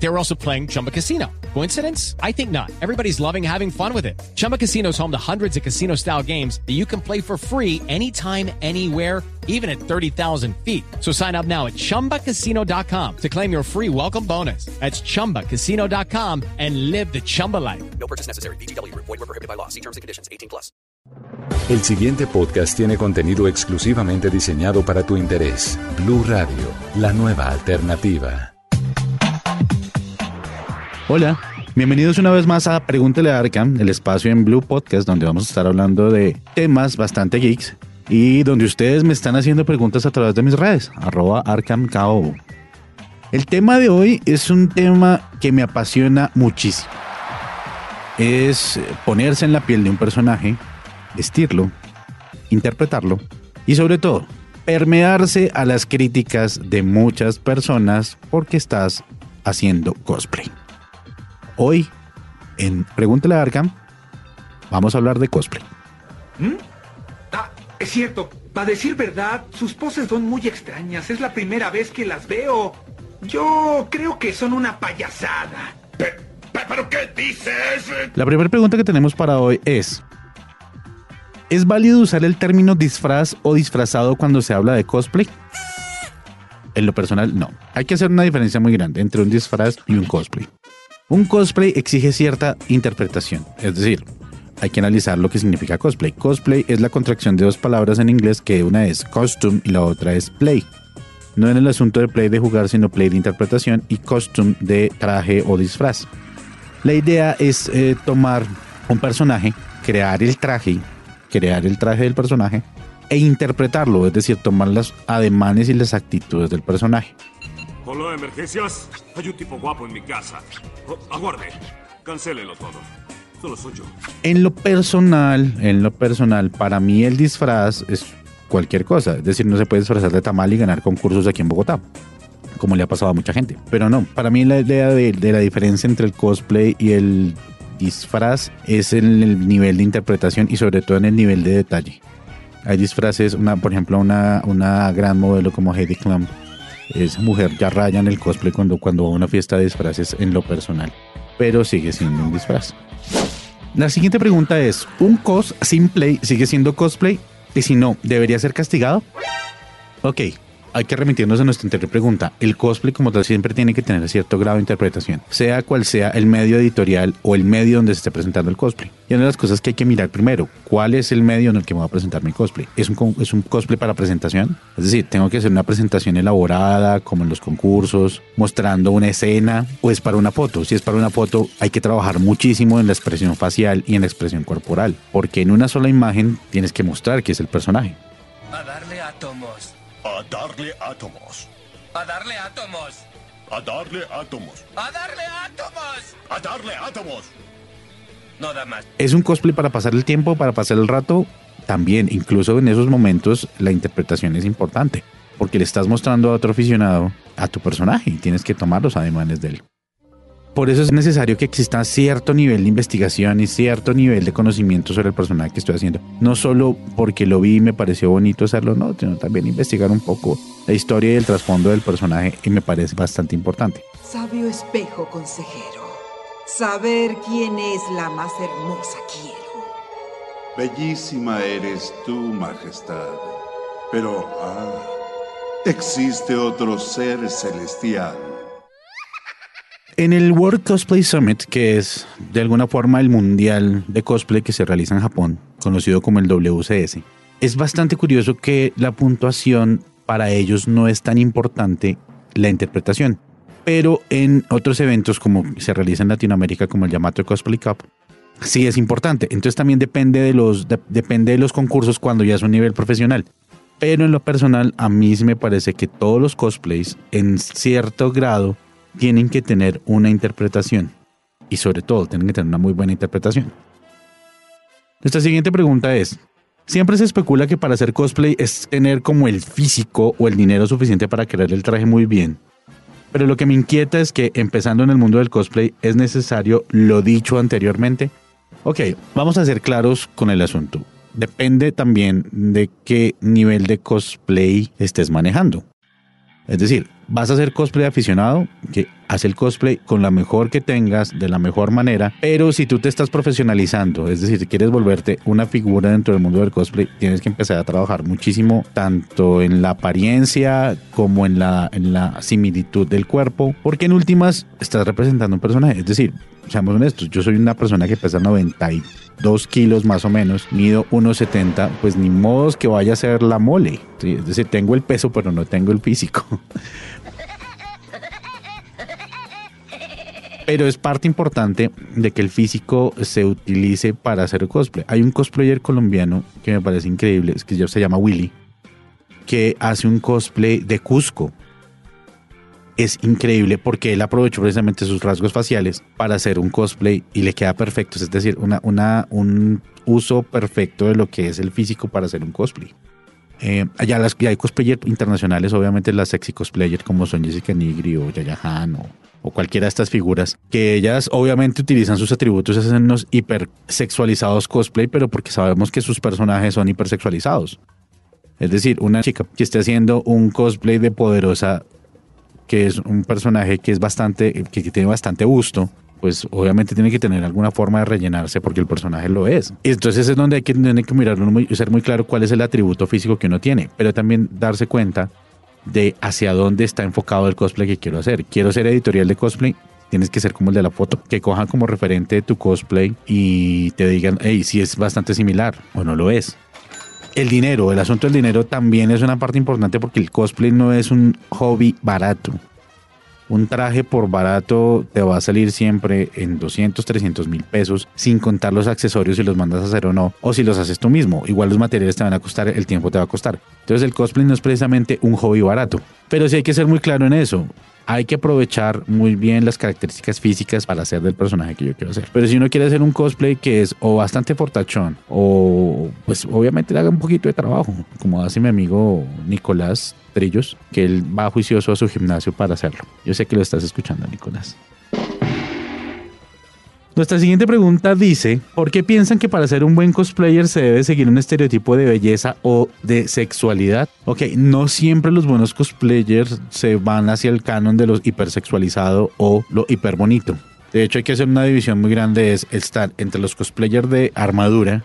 They were also playing Chumba Casino. Coincidence? I think not. Everybody's loving having fun with it. Chumba Casino is home to hundreds of casino style games that you can play for free anytime, anywhere, even at 30,000 feet. So sign up now at chumbacasino.com to claim your free welcome bonus. That's chumbacasino.com and live the Chumba life. No purchase necessary. BGW. Void were prohibited by law. See terms and conditions. 18 plus. El siguiente podcast tiene contenido exclusivamente diseñado para tu interés. Blue Radio, la nueva alternativa. Hola, bienvenidos una vez más a Pregúntele a Arkham, el espacio en Blue Podcast donde vamos a estar hablando de temas bastante geeks y donde ustedes me están haciendo preguntas a través de mis redes, arroba ArkhamKO. El tema de hoy es un tema que me apasiona muchísimo. Es ponerse en la piel de un personaje, vestirlo, interpretarlo y sobre todo permearse a las críticas de muchas personas porque estás haciendo cosplay. Hoy, en Pregúntale a Arkham, vamos a hablar de cosplay. ¿Mm? Ah, es cierto. Para decir verdad, sus poses son muy extrañas. Es la primera vez que las veo. Yo creo que son una payasada. ¿Pero qué dices? La primera pregunta que tenemos para hoy es, ¿es válido usar el término disfraz o disfrazado cuando se habla de cosplay? En lo personal, no. Hay que hacer una diferencia muy grande entre un disfraz y un cosplay. Un cosplay exige cierta interpretación, es decir, hay que analizar lo que significa cosplay. Cosplay es la contracción de dos palabras en inglés que una es costume y la otra es play. No en el asunto de play de jugar, sino play de interpretación y costume de traje o disfraz. La idea es eh, tomar un personaje, crear el traje, crear el traje del personaje e interpretarlo, es decir, tomar los ademanes y las actitudes del personaje. Hola, emergencias. Hay un tipo guapo en mi casa. Oh, aguarde. Cancélelo todo. Solo soy yo. En lo personal, en lo personal, para mí el disfraz es cualquier cosa. Es decir, no se puede disfrazar de tamal y ganar concursos aquí en Bogotá, como le ha pasado a mucha gente. Pero no, para mí la idea de, de la diferencia entre el cosplay y el disfraz es en el nivel de interpretación y sobre todo en el nivel de detalle. Hay disfraces, una, por ejemplo, una, una gran modelo como Heidi Klum. Esa mujer ya raya en el cosplay cuando, cuando va a una fiesta de disfraces en lo personal. Pero sigue siendo un disfraz. La siguiente pregunta es, ¿un cos sin play sigue siendo cosplay? Y si no, ¿debería ser castigado? Ok, hay que remitirnos a nuestra anterior pregunta. El cosplay como tal siempre tiene que tener cierto grado de interpretación, sea cual sea el medio editorial o el medio donde se esté presentando el cosplay. Y una de las cosas que hay que mirar primero, ¿cuál es el medio en el que me voy a presentar mi cosplay? ¿Es un, ¿Es un cosplay para presentación? Es decir, ¿tengo que hacer una presentación elaborada como en los concursos, mostrando una escena o es para una foto? Si es para una foto, hay que trabajar muchísimo en la expresión facial y en la expresión corporal, porque en una sola imagen tienes que mostrar que es el personaje. A darle átomos. A darle átomos. A darle átomos. A darle átomos. A darle átomos. A darle átomos. No da más. ¿Es un cosplay para pasar el tiempo, para pasar el rato? También, incluso en esos momentos, la interpretación es importante, porque le estás mostrando a otro aficionado a tu personaje y tienes que tomar los ademanes de él. Por eso es necesario que exista cierto nivel de investigación y cierto nivel de conocimiento sobre el personaje que estoy haciendo. No solo porque lo vi y me pareció bonito hacerlo, no, sino también investigar un poco la historia y el trasfondo del personaje y me parece bastante importante. Sabio espejo consejero. Saber quién es la más hermosa quiero. Bellísima eres tú, Majestad. Pero, ah, existe otro ser celestial. En el World Cosplay Summit, que es de alguna forma el mundial de cosplay que se realiza en Japón, conocido como el WCS, es bastante curioso que la puntuación para ellos no es tan importante la interpretación. Pero en otros eventos como se realiza en Latinoamérica, como el Yamato Cosplay Cup, sí es importante. Entonces también depende de los, de- depende de los concursos cuando ya es un nivel profesional. Pero en lo personal, a mí sí me parece que todos los cosplays, en cierto grado, tienen que tener una interpretación. Y sobre todo, tienen que tener una muy buena interpretación. Nuestra siguiente pregunta es, siempre se especula que para hacer cosplay es tener como el físico o el dinero suficiente para crear el traje muy bien. Pero lo que me inquieta es que empezando en el mundo del cosplay es necesario, lo dicho anteriormente, Ok, vamos a ser claros con el asunto. Depende también de qué nivel de cosplay estés manejando. Es decir, vas a hacer cosplay aficionado, que haz el cosplay con la mejor que tengas, de la mejor manera, pero si tú te estás profesionalizando, es decir, si quieres volverte una figura dentro del mundo del cosplay, tienes que empezar a trabajar muchísimo, tanto en la apariencia como en la, similitud del cuerpo, porque en últimas estás representando un personaje, es decir, seamos honestos, yo soy una persona que pesa 92 kilos más o menos, mido 1,70, pues ni modo que vaya a ser la mole. ¿sí? Es decir, tengo el peso, pero no tengo el físico. Pero es parte importante de que el físico se utilice para hacer cosplay. Hay un cosplayer colombiano que me parece increíble, es que se llama Willy, que hace un cosplay de Cusco es increíble porque él aprovechó precisamente sus rasgos faciales para hacer un cosplay y le queda perfecto. Es decir, un uso perfecto de lo que es el físico para hacer un cosplay. Eh, allá las, ya hay cosplayers internacionales, obviamente las sexy cosplayers como son Jessica Nigri o Yaya Han o, cualquiera de estas figuras, que ellas obviamente utilizan sus atributos, hacen unos hipersexualizados cosplay, pero porque sabemos que sus personajes son hipersexualizados. Es decir, una chica que esté haciendo un cosplay de poderosa que es un personaje que es bastante, que, tiene bastante gusto, pues obviamente tiene que tener alguna forma de rellenarse porque el personaje lo es. Y entonces es donde hay que, tiene que mirar, muy, ser muy claro cuál es el atributo físico que uno tiene, pero también darse cuenta de hacia dónde está enfocado el cosplay que quiero hacer. Quiero ser editorial de cosplay, tienes que ser como el de la foto, que cojan como referente tu cosplay y te digan, hey, si es bastante similar o no lo es. El dinero, el asunto del dinero también es una parte importante porque el cosplay no es un hobby barato. Un traje por barato te va a salir siempre en 200, 300 mil pesos, sin contar los accesorios si los mandas a hacer o no, o si los haces tú mismo. Igual los materiales te van a costar, el tiempo te va a costar. Entonces el cosplay no es precisamente un hobby barato. Pero sí hay que ser muy claro en eso hay que aprovechar muy bien las características físicas para hacer del personaje que yo quiero hacer. Pero si uno quiere hacer un cosplay que es o bastante fortachón o pues obviamente le haga un poquito de trabajo, como hace mi amigo Nicolás Trillos, que él va juicioso a su gimnasio para hacerlo. Yo sé que lo estás escuchando, Nicolás. Nuestra siguiente pregunta dice, ¿por qué piensan que para ser un buen cosplayer se debe seguir un estereotipo de belleza o de sexualidad? Ok, no siempre los buenos cosplayers se van hacia el canon de lo hipersexualizado o lo hiperbonito. De hecho, hay que hacer una división muy grande, es estar entre los cosplayers de armadura,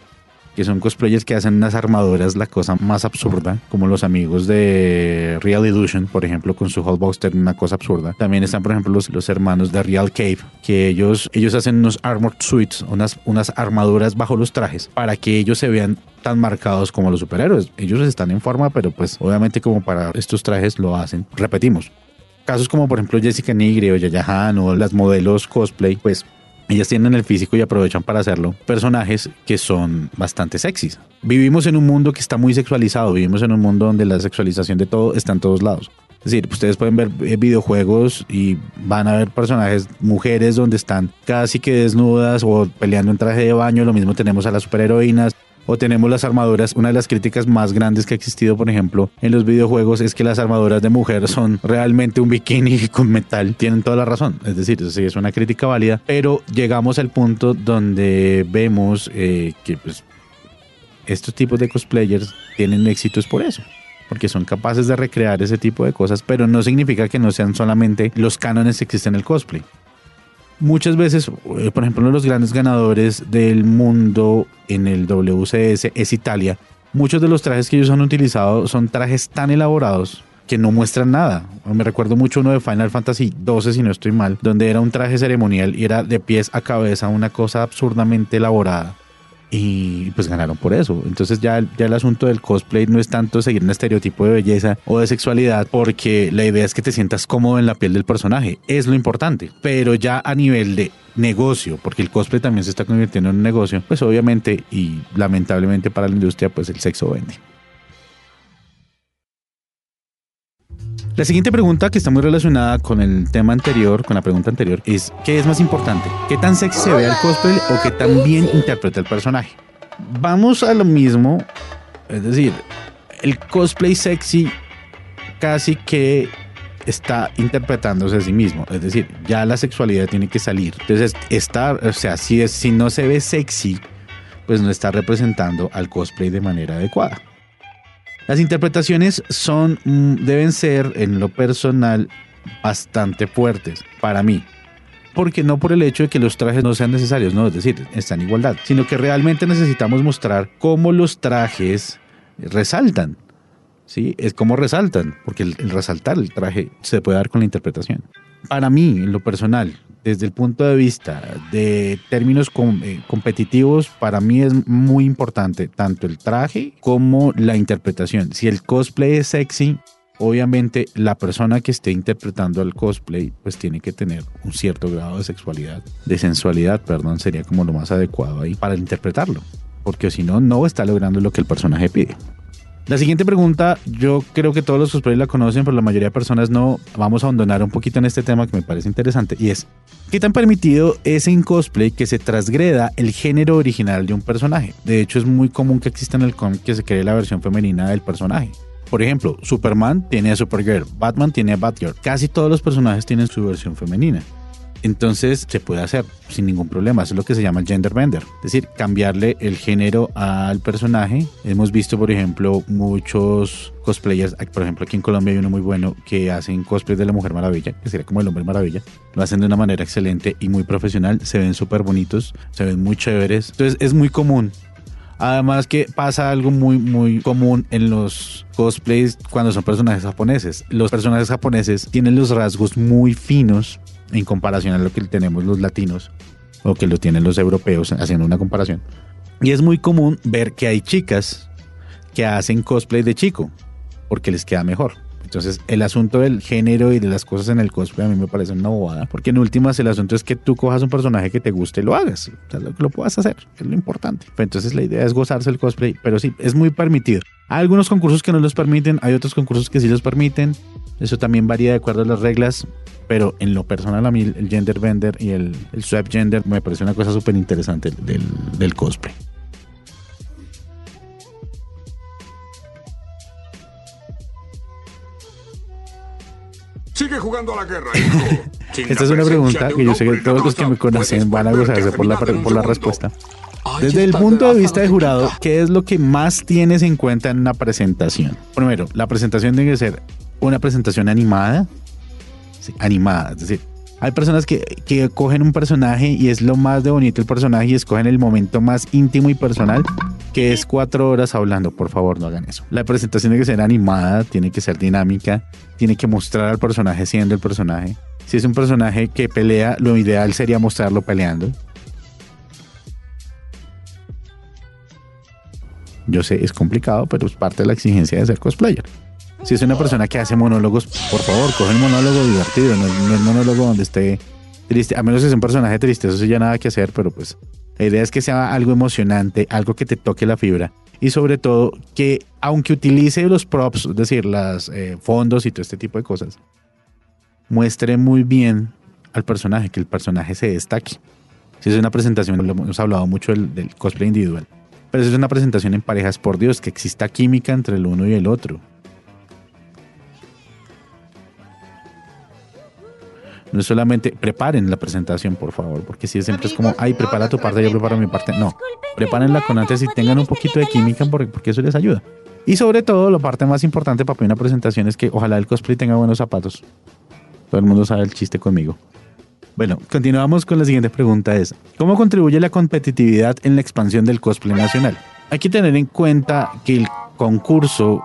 que son cosplayers que hacen unas armaduras la cosa más absurda, como los amigos de Real Illusion, por ejemplo, con su Hulkbuster, una cosa absurda. También están, por ejemplo, los, los hermanos de Real Cave, que ellos, ellos hacen unos armored suits, unas, unas armaduras bajo los trajes, para que ellos se vean tan marcados como los superhéroes. Ellos están en forma, pero pues obviamente como para estos trajes lo hacen. Repetimos. Casos como por ejemplo Jessica Nigri o Yaya Han o las modelos cosplay, pues ellas tienen el físico y aprovechan para hacerlo personajes que son bastante sexys. Vivimos en un mundo que está muy sexualizado, vivimos en un mundo donde la sexualización de todo está en todos lados. Es decir, ustedes pueden ver eh, videojuegos y van a ver personajes, mujeres donde están casi que desnudas o peleando en traje de baño. Lo mismo tenemos a las superheroínas, o tenemos las armaduras. Una de las críticas más grandes que ha existido, por ejemplo, en los videojuegos es que las armaduras de mujer son realmente un bikini con metal. Tienen toda la razón. Es decir, sí es una crítica válida, pero llegamos al punto donde vemos eh, que pues, estos tipos de cosplayers tienen éxitos por eso porque son capaces de recrear ese tipo de cosas, pero no significa que no sean solamente los cánones que existen en el cosplay muchas veces, eh, por ejemplo, uno de los grandes ganadores del mundo en el WCS es Italia. Muchos de los trajes que ellos han utilizado son trajes tan elaborados que no muestran nada. Me recuerdo mucho uno de Final Fantasy XII, si no estoy mal, donde era un traje ceremonial y era de pies a cabeza una cosa absurdamente elaborada y pues ganaron por eso. Entonces ya, ya el asunto del cosplay no es tanto seguir un estereotipo de belleza o de sexualidad, porque la idea es que te sientas cómodo en la piel del personaje, es lo importante, pero ya a nivel de negocio, porque el cosplay también se está convirtiendo en un negocio, pues obviamente y lamentablemente para la industria, pues el sexo vende. La siguiente pregunta, que está muy relacionada con el tema anterior, con la pregunta anterior, es ¿qué es más importante? ¿Qué tan sexy se ve el cosplay o qué tan bien interpreta el personaje? Vamos a lo mismo, es decir, el cosplay sexy casi que está interpretándose a sí mismo. Es decir, ya la sexualidad tiene que salir. Entonces, está, o sea, si, si no se ve sexy, pues no está representando al cosplay de manera adecuada. Las interpretaciones son, mm, deben ser en lo personal bastante fuertes para mí. Porque no por el hecho de que los trajes no sean necesarios, no, es decir, están en igualdad, sino que realmente necesitamos mostrar cómo los trajes resaltan. ¿sí? Es como resaltan, porque el, el resaltar el traje se puede dar con la interpretación. Para mí, en lo personal, desde el punto de vista de términos eh, competitivos, para mí es muy importante tanto el traje como la interpretación. Si el cosplay es sexy, obviamente la persona que esté interpretando el cosplay pues tiene que tener un cierto grado de sexualidad, de sensualidad, perdón, sería como lo más adecuado ahí para interpretarlo, porque si no, no está logrando lo que el personaje pide. La siguiente pregunta, yo creo que todos los cosplayers la conocen, pero la mayoría de personas no. Vamos a abandonar un poquito en este tema que me parece interesante y es, ¿qué tan permitido es en cosplay que se transgreda el género original de un personaje? De hecho, es muy común que exista en el cómic que se cree la versión femenina del personaje. Por ejemplo, Superman tiene a Supergirl, Batman tiene a Batgirl. Casi todos los personajes tienen su versión femenina. Entonces se puede hacer sin ningún problema. Eso es lo que se llama el gender bender. Es decir, cambiarle el género al personaje. Hemos visto, por ejemplo, muchos cosplayers. Por ejemplo, aquí en Colombia hay uno muy bueno que hacen cosplay de la Mujer Maravilla, que sería como el Hombre Maravilla. Lo hacen de una manera excelente y muy profesional. Se ven súper bonitos, se ven muy chéveres. Entonces es muy común. Además que pasa algo muy muy común en los cosplays cuando son personajes japoneses. Los personajes japoneses tienen los rasgos muy finos en comparación a lo que tenemos los latinos o que lo tienen los europeos haciendo una comparación. Y es muy común ver que hay chicas que hacen cosplay de chico porque les queda mejor. Entonces, el asunto del género y de las cosas en el cosplay a mí me parece una bobada. Porque en últimas, el asunto es que tú cojas un personaje que te guste y lo hagas. O sea, lo, lo puedas hacer. Es lo importante. Pero entonces, la idea es gozarse el cosplay. Pero sí, es muy permitido. Hay algunos concursos que no los permiten. Hay otros concursos que sí los permiten. Eso también varía de acuerdo a las reglas. Pero en lo personal, a mí el gender bender y el, el swap gender me parece una cosa súper interesante del, del cosplay. Sigue jugando a la guerra, hijo. Esta es una pregunta que yo sé que todos los que me conocen van a gozarse por la, por la respuesta. Desde el punto de vista de jurado. ¿qué es lo que más tienes en cuenta en una presentación? Primero, la presentación tiene que ser una presentación animada. Sí, animada, es decir, hay personas que, que cogen un personaje y es lo más de bonito el personaje y escogen el momento más íntimo y personal, que es cuatro horas hablando. Por favor, no hagan eso. La presentación tiene que ser animada, tiene que ser dinámica, tiene que mostrar al personaje siendo el personaje. Si es un personaje que pelea, lo ideal sería mostrarlo peleando. Yo sé, es complicado, pero es parte de la exigencia de ser cosplayer. Si es una persona que hace monólogos, por favor, coge un monólogo divertido, no, no el monólogo donde esté triste, a menos que sea un personaje triste, eso sí ya nada que hacer, pero pues la idea es que sea algo emocionante, algo que te toque la fibra y sobre todo que aunque utilice los props, es decir, los fondos y todo este tipo de cosas, muestre muy bien al personaje, que el personaje se destaque. Si es una presentación, hemos hablado mucho del cosplay individual, pero si es una presentación en parejas, por Dios, que exista química entre el uno y el otro. No es solamente preparen la presentación, por favor, porque si siempre es como, ay, prepara tu parte, yo preparo mi parte. No, prepárenla con antes y tengan un poquito de química porque, porque eso les ayuda. Y sobre todo, la parte más importante para una presentación es que ojalá el cosplay tenga buenos zapatos. Todo el mundo sabe el chiste conmigo. Bueno, continuamos con la siguiente pregunta es, ¿cómo contribuye la competitividad en la expansión del cosplay nacional? Hay que tener en cuenta que el concurso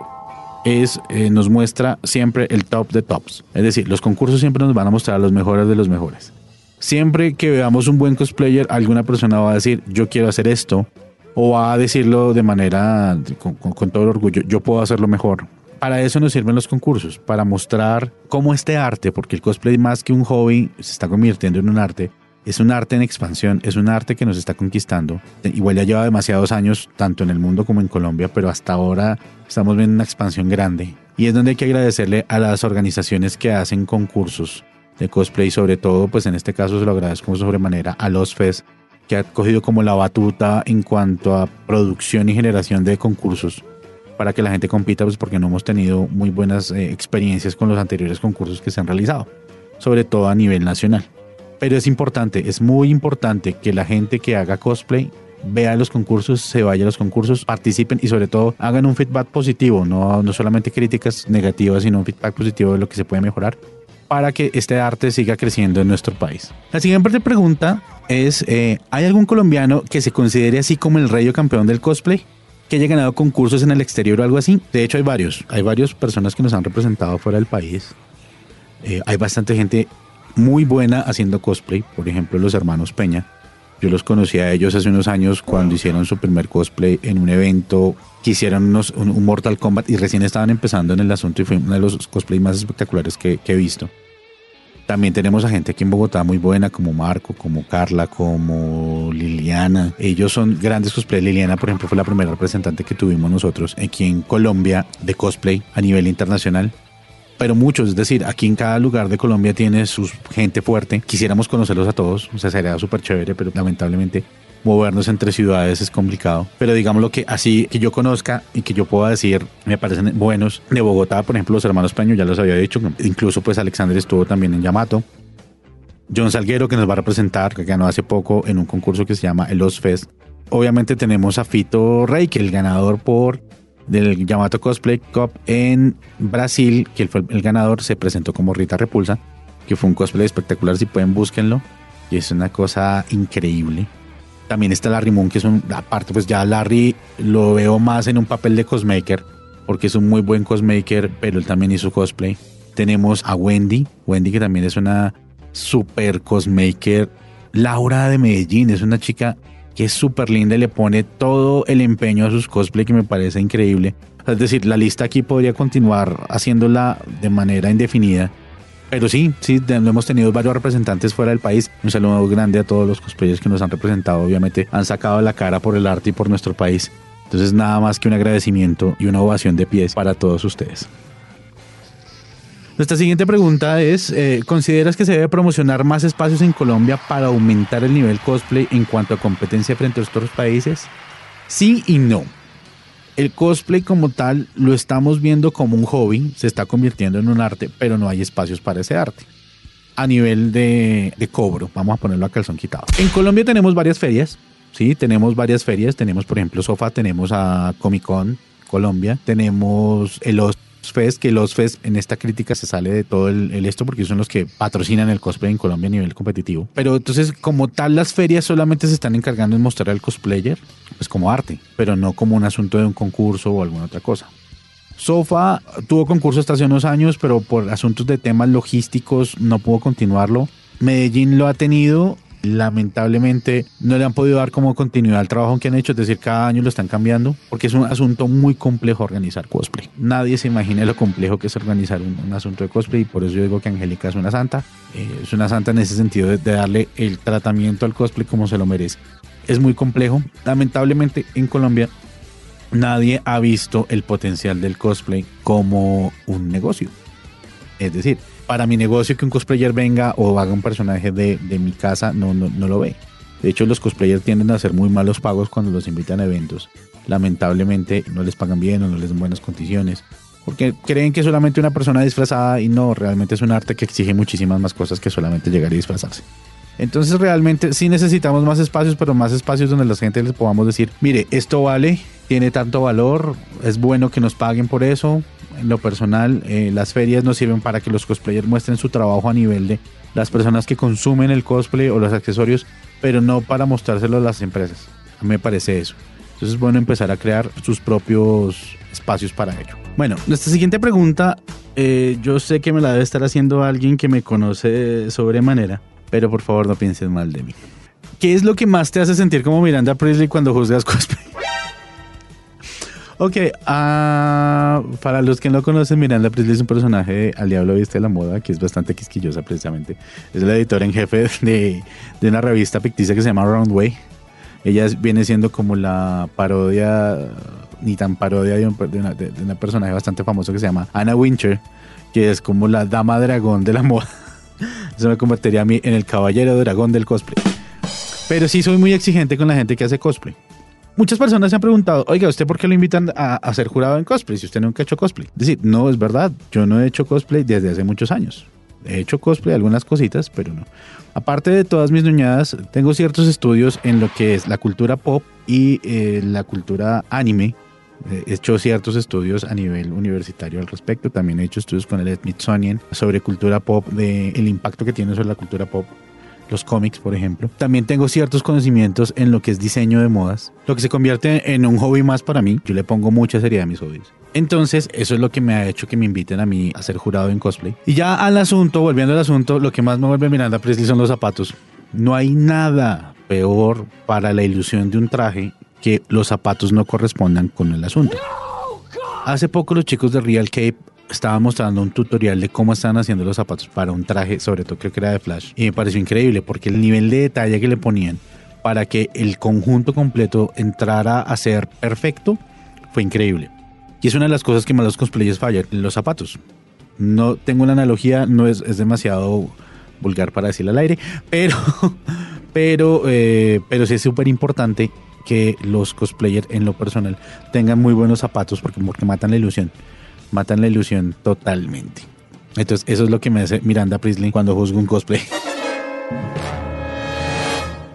es, eh, nos muestra siempre el top de tops. Es decir, los concursos siempre nos van a mostrar a los mejores de los mejores. Siempre que veamos un buen cosplayer, alguna persona va a decir, yo quiero hacer esto, o va a decirlo de manera, con, todo el orgullo, yo puedo hacerlo mejor. Para eso nos sirven los concursos, para mostrar cómo este arte, porque el cosplay más que un hobby se está convirtiendo en un arte, es un arte en expansión, es un arte que nos está conquistando. Igual ya lleva demasiados años, tanto en el mundo como en Colombia, pero hasta ahora estamos viendo una expansión grande. Y es donde hay que agradecerle a las organizaciones que hacen concursos de cosplay, sobre todo, pues en este caso se lo agradezco sobremanera a los FES, que ha cogido como la batuta en cuanto a producción y generación de concursos para que la gente compita, pues porque no hemos tenido muy buenas eh, experiencias con los anteriores concursos que se han realizado, sobre todo a nivel nacional. Pero es importante, es muy importante que la gente que haga cosplay vea los concursos, se vaya a los concursos, participen y sobre todo hagan un feedback positivo, no, no solamente críticas negativas, sino un feedback positivo de lo que se puede mejorar para que este arte siga creciendo en nuestro país. La siguiente pregunta es, eh, ¿hay algún colombiano que se considere así como el rey o campeón del cosplay? Que haya ganado concursos en el exterior o algo así. De hecho, hay varios. Hay varias personas que nos han representado fuera del país. Eh, hay bastante gente muy buena haciendo cosplay. Por ejemplo, los hermanos Peña. Yo los conocí a ellos hace unos años cuando hicieron su primer cosplay en un evento que hicieron unos, un, un Mortal Kombat y recién estaban empezando en el asunto y fue uno de los cosplays más espectaculares que, que he visto. También tenemos a gente aquí en Bogotá muy buena, como Marco, como Carla, como Liliana. Ellos son grandes cosplay. Liliana, por ejemplo, fue la primera representante que tuvimos nosotros aquí en Colombia de cosplay a nivel internacional. Pero muchos, es decir, aquí en cada lugar de Colombia tiene su gente fuerte. Quisiéramos conocerlos a todos, o sea, sería súper chévere, pero lamentablemente movernos entre ciudades es complicado. Pero digamos lo que así que yo conozca y que yo pueda decir, me parecen buenos. De Bogotá, por ejemplo, los hermanos Peño, ya los había dicho. Incluso pues Alexander estuvo también en Yamato. John Salguero, que nos va a representar, que ganó hace poco en un concurso que se llama el Los Fest. Obviamente tenemos a Fito Rey, que el ganador por del Yamato Cosplay Cup en Brasil, que fue el ganador, se presentó como Rita Repulsa, que fue un cosplay espectacular, si pueden búsquenlo, y es una cosa increíble. También está Larry Moon, que es un, aparte pues ya Larry lo veo más en un papel de cosmaker, porque es un muy buen cosmaker, pero él también hizo cosplay. Tenemos a Wendy, Wendy que también es una super cosmaker. Laura de Medellín es una chica que es súper linda y le pone todo el empeño a sus cosplay que me parece increíble. Es decir, la lista aquí podría continuar haciéndola de manera indefinida. Pero sí, sí, hemos tenido varios representantes fuera del país. Un saludo grande a todos los cosplayers que nos han representado. Obviamente han sacado la cara por el arte y por nuestro país. Entonces nada más que un agradecimiento y una ovación de pies para todos ustedes. Nuestra siguiente pregunta es, eh, ¿consideras que se debe promocionar más espacios en Colombia para aumentar el nivel cosplay en cuanto a competencia frente a otros países? Sí y no. El cosplay como tal lo estamos viendo como un hobby, se está convirtiendo en un arte, pero no hay espacios para ese arte. A nivel de, de cobro, vamos a ponerlo a calzón quitado. En Colombia tenemos varias ferias, sí, tenemos varias ferias, tenemos por ejemplo Sofa, tenemos a Comic Con Colombia, tenemos el Ost Fest, que los Fest en esta crítica se sale de todo el, el, esto porque son los que patrocinan el cosplay en Colombia a nivel competitivo. Pero entonces, como tal, las ferias solamente se están encargando de mostrar al cosplayer pues como arte, pero no como un asunto de un concurso o alguna otra cosa. Sofa tuvo concurso hasta hace unos años, pero por asuntos de temas logísticos no pudo continuarlo. Medellín lo ha tenido lamentablemente no le han podido dar como continuidad al trabajo que han hecho, es decir, cada año lo están cambiando, porque es un asunto muy complejo organizar cosplay. Nadie se imagina lo complejo que es organizar un, un asunto de cosplay, y por eso yo digo que Angélica es una santa, eh, es una santa en ese sentido de darle el tratamiento al cosplay como se lo merece. Es muy complejo, lamentablemente en Colombia nadie ha visto el potencial del cosplay como un negocio. Es decir, para mi negocio que un cosplayer venga o haga un personaje de, de mi casa no, no, no, lo ve. De hecho, los cosplayers tienden a hacer muy malos pagos cuando los invitan a eventos. Lamentablemente no les pagan bien o no les dan buenas condiciones. Porque creen que solamente una persona disfrazada y no, realmente es un arte que exige muchísimas más cosas que solamente llegar y disfrazarse. Entonces realmente sí necesitamos más espacios, pero más espacios donde la gente les podamos decir, mire, esto vale, tiene tanto valor, es bueno que nos paguen por eso, en lo personal, eh, las ferias nos sirven para que los cosplayers muestren su trabajo a nivel de las personas que consumen el cosplay o los accesorios, pero no para mostrárselo a las empresas. A mí me parece eso. Entonces es bueno empezar a crear sus propios espacios para ello. Bueno, nuestra siguiente pregunta, eh, yo sé que me la debe estar haciendo alguien que me conoce sobremanera, pero por favor no pienses mal de mí. ¿Qué es lo que más te hace sentir como Miranda Priestley cuando juzgas cosplay? Ok, uh, para los que no conocen, Miranda Priestley es un personaje Al Diablo Viste la Moda, que es bastante quisquillosa precisamente. Es la editora en jefe de, de una revista ficticia que se llama Roundway. Ella viene siendo como la parodia, ni tan parodia de, un, una, de una personaje bastante famoso que se llama Anna Wincher, que es como la dama dragón de la moda. Eso me convertiría a mí en el caballero dragón del cosplay. Pero sí soy muy exigente con la gente que hace cosplay Muchas personas se han preguntado, oiga, ¿usted por qué lo invitan a, a ser jurado en cosplay si usted nunca ha hecho cosplay? Es decir, no, es verdad, yo no he hecho cosplay desde hace muchos años. He hecho cosplay, algunas cositas, pero no. Aparte de todas mis ñoñadas, tengo ciertos estudios en lo que es la cultura pop y eh, la cultura anime. He hecho ciertos estudios a nivel universitario al respecto. También he hecho estudios con el Smithsonian sobre cultura pop, de el impacto que tiene sobre la cultura pop los cómics, por ejemplo. También tengo ciertos conocimientos en lo que es diseño de modas, lo que se convierte en un hobby más para mí. Yo le pongo mucha seriedad a mis hobbies. Entonces, eso es lo que me ha hecho que me inviten a mí a ser jurado en cosplay. Y ya al asunto, volviendo al asunto, lo que más me vuelve Miranda Presley son los zapatos. No hay nada peor para la ilusión de un traje que los zapatos no correspondan con el asunto. Hace poco los chicos de Real Cape estaban mostrando un tutorial de cómo estaban haciendo los zapatos para un traje, sobre todo creo que era de Flash. Y me pareció increíble porque el nivel de detalle que le ponían para que el conjunto completo entrara a ser perfecto fue increíble. Y es una de las cosas que más los cosplayers fallan, los zapatos. No tengo una analogía, no es, es demasiado vulgar para decirlo al aire, pero, pero, eh, pero sí es súper importante que los cosplayers en lo personal tengan muy buenos zapatos porque, porque matan la ilusión. Matan la ilusión totalmente. Entonces, eso es lo que me hace Miranda Priestley cuando juzgo un cosplay.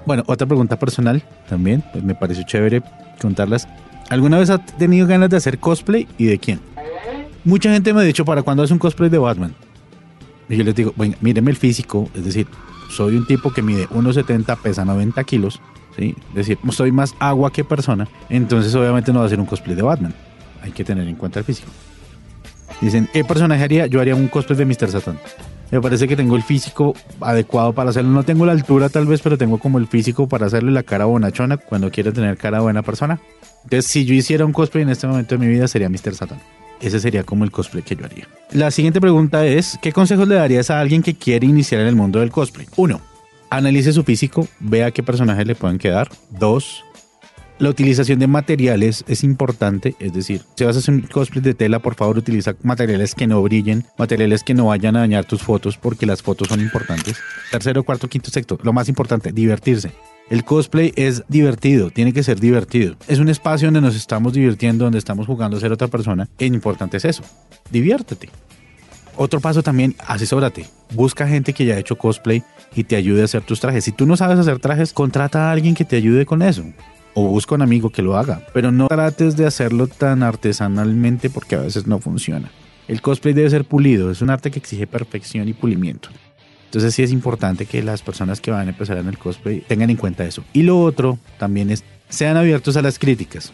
Bueno, otra pregunta personal también, pues me pareció chévere contarlas. ¿Alguna vez ha tenido ganas de hacer cosplay y de quién? Mucha gente me ha dicho, ¿para cuándo hace un cosplay de Batman? Y yo les digo, bueno, míreme el físico, es decir, soy un tipo que mide 1,70, pesa 90 kilos, ¿sí? Es decir, soy más agua que persona, entonces obviamente no va a ser un cosplay de Batman. Hay que tener en cuenta el físico. Dicen, ¿qué personaje haría? Yo haría un cosplay de Mr. Satan. Me parece que tengo el físico adecuado para hacerlo. No tengo la altura tal vez, pero tengo como el físico para hacerle la cara bonachona cuando quiero tener cara buena persona. Entonces, si yo hiciera un cosplay en este momento de mi vida, sería Mr. Satan. Ese sería como el cosplay que yo haría. La siguiente pregunta es, ¿qué consejos le darías a alguien que quiere iniciar en el mundo del cosplay? Uno, analice su físico, vea qué personajes le pueden quedar. Dos, la utilización de materiales es importante, es decir, si vas a hacer un cosplay de tela, por favor utiliza materiales que no brillen, materiales que no vayan a dañar tus fotos porque las fotos son importantes. Tercero, cuarto, quinto, sexto, lo más importante, divertirse. El cosplay es divertido, tiene que ser divertido. Es un espacio donde nos estamos divirtiendo, donde estamos jugando a ser otra persona. Lo importante es eso, diviértete. Otro paso también, asesórate. Busca gente que ya ha hecho cosplay y te ayude a hacer tus trajes. Si tú no sabes hacer trajes, contrata a alguien que te ayude con eso o busca un amigo que lo haga, pero no trates de hacerlo tan artesanalmente porque a veces no funciona. El cosplay debe ser pulido, es un arte que exige perfección y pulimiento. Entonces sí es importante que las personas que van a empezar en el cosplay tengan en cuenta eso. Y lo otro también es, sean abiertos a las críticas.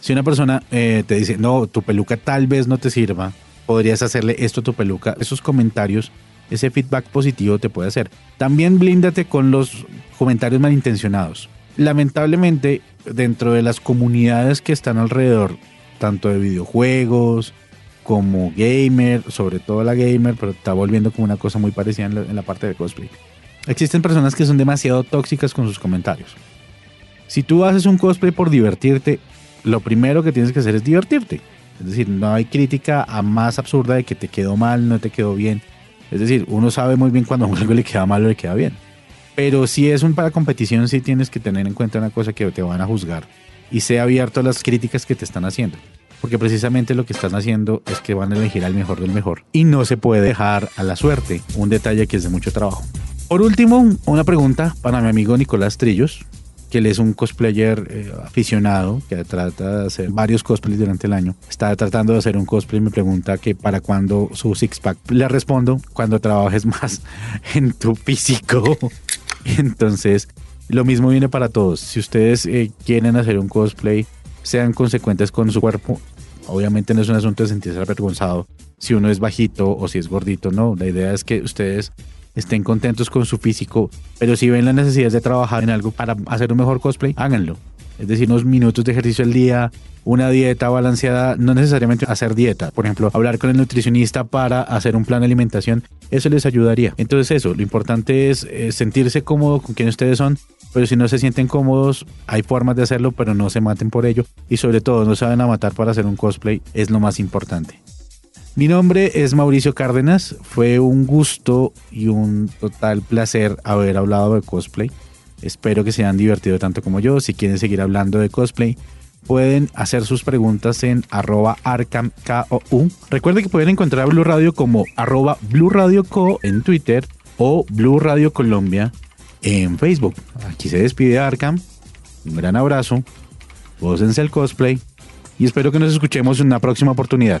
Si una persona eh, te dice, no, tu peluca tal vez no te sirva, podrías hacerle esto a tu peluca, esos comentarios, ese feedback positivo te puede hacer. También blíndate con los comentarios malintencionados lamentablemente, dentro de las comunidades que están alrededor, tanto de videojuegos como gamer, sobre todo la gamer, pero está volviendo como una cosa muy parecida en la, parte de cosplay. Existen personas que son demasiado tóxicas con sus comentarios. Si tú haces un cosplay por divertirte, lo primero que tienes que hacer es divertirte. Es decir, no hay crítica a más absurda de que te quedó mal, no te quedó bien. Es decir, uno sabe muy bien cuando algo le queda mal o le queda bien. Pero si es un para competición, sí tienes que tener en cuenta una cosa que te van a juzgar y sea abierto a las críticas que te están haciendo. Porque precisamente lo que están haciendo es que van a elegir al mejor del mejor. Y no se puede dejar a la suerte, un detalle que es de mucho trabajo. Por último, una pregunta para mi amigo Nicolás Trillos, que él es un cosplayer eh, aficionado que trata de hacer varios cosplays durante el año. Está tratando de hacer un cosplay y me pregunta que para cuándo su six pack. Le respondo cuando trabajes más en tu físico. Entonces, lo mismo viene para todos. Si ustedes eh, quieren hacer un cosplay, sean consecuentes con su cuerpo. Obviamente no es un asunto de sentirse avergonzado si uno es bajito o si es gordito, no. La idea es que ustedes estén contentos con su físico, pero si ven la necesidad de trabajar en algo para hacer un mejor cosplay, háganlo. Es decir, unos minutos de ejercicio al día, una dieta balanceada, no necesariamente hacer dieta. Por ejemplo, hablar con el nutricionista para hacer un plan de alimentación, eso les ayudaría. Entonces eso, lo importante es eh, sentirse cómodo con quien ustedes son, pero si no se sienten cómodos, hay formas de hacerlo, pero no se maten por ello. Y sobre todo, no se van a matar para hacer un cosplay, es lo más importante. Mi nombre es Mauricio Cárdenas. Fue un gusto y un total placer haber hablado de cosplay. Espero que se hayan divertido tanto como yo. Si quieren seguir hablando de cosplay, pueden hacer sus preguntas en arroba arcamkou. Recuerden que pueden encontrar a Blue Radio como arroba Blue Radio Co en Twitter o Blue Radio Colombia en Facebook. Aquí se despide Arkham. Un gran abrazo. Gócense el cosplay. Y espero que nos escuchemos en una próxima oportunidad.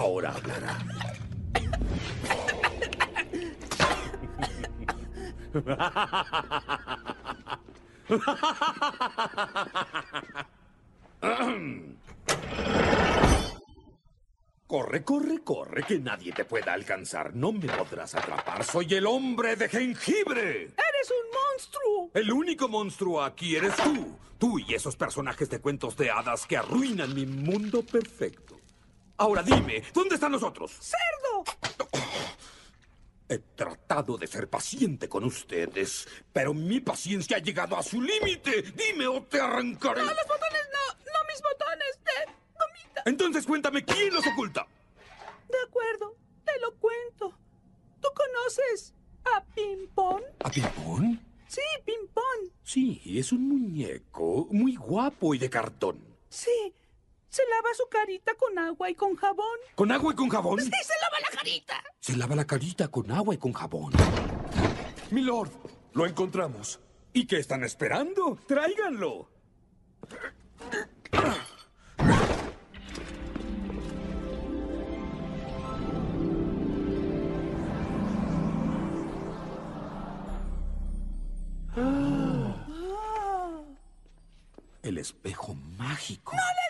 Ahora hablará. Corre, corre, corre, que nadie te pueda alcanzar. No me podrás atrapar. Soy el hombre de jengibre. ¡Eres un monstruo! El único monstruo aquí eres tú. Tú y esos personajes de cuentos de hadas que arruinan mi mundo perfecto. Ahora dime, ¿dónde están los otros? ¡Cerdo! He tratado de ser paciente con ustedes, pero mi paciencia ha llegado a su límite. Dime o te arrancaré. No, los botones no. No mis botones. De gomita. Entonces cuéntame quién los oculta. De acuerdo. Te lo cuento. ¿Tú conoces a Pimpón? ¿A Pimpón? Sí, Pimpón. Sí, es un muñeco muy guapo y de cartón. Sí. Se lava su carita con agua y con jabón. ¿Con agua y con jabón? Sí, se lava la carita. Se lava la carita con agua y con jabón. Milord, lo encontramos. ¿Y qué están esperando? ¡Tráiganlo! El espejo mágico. ¡No le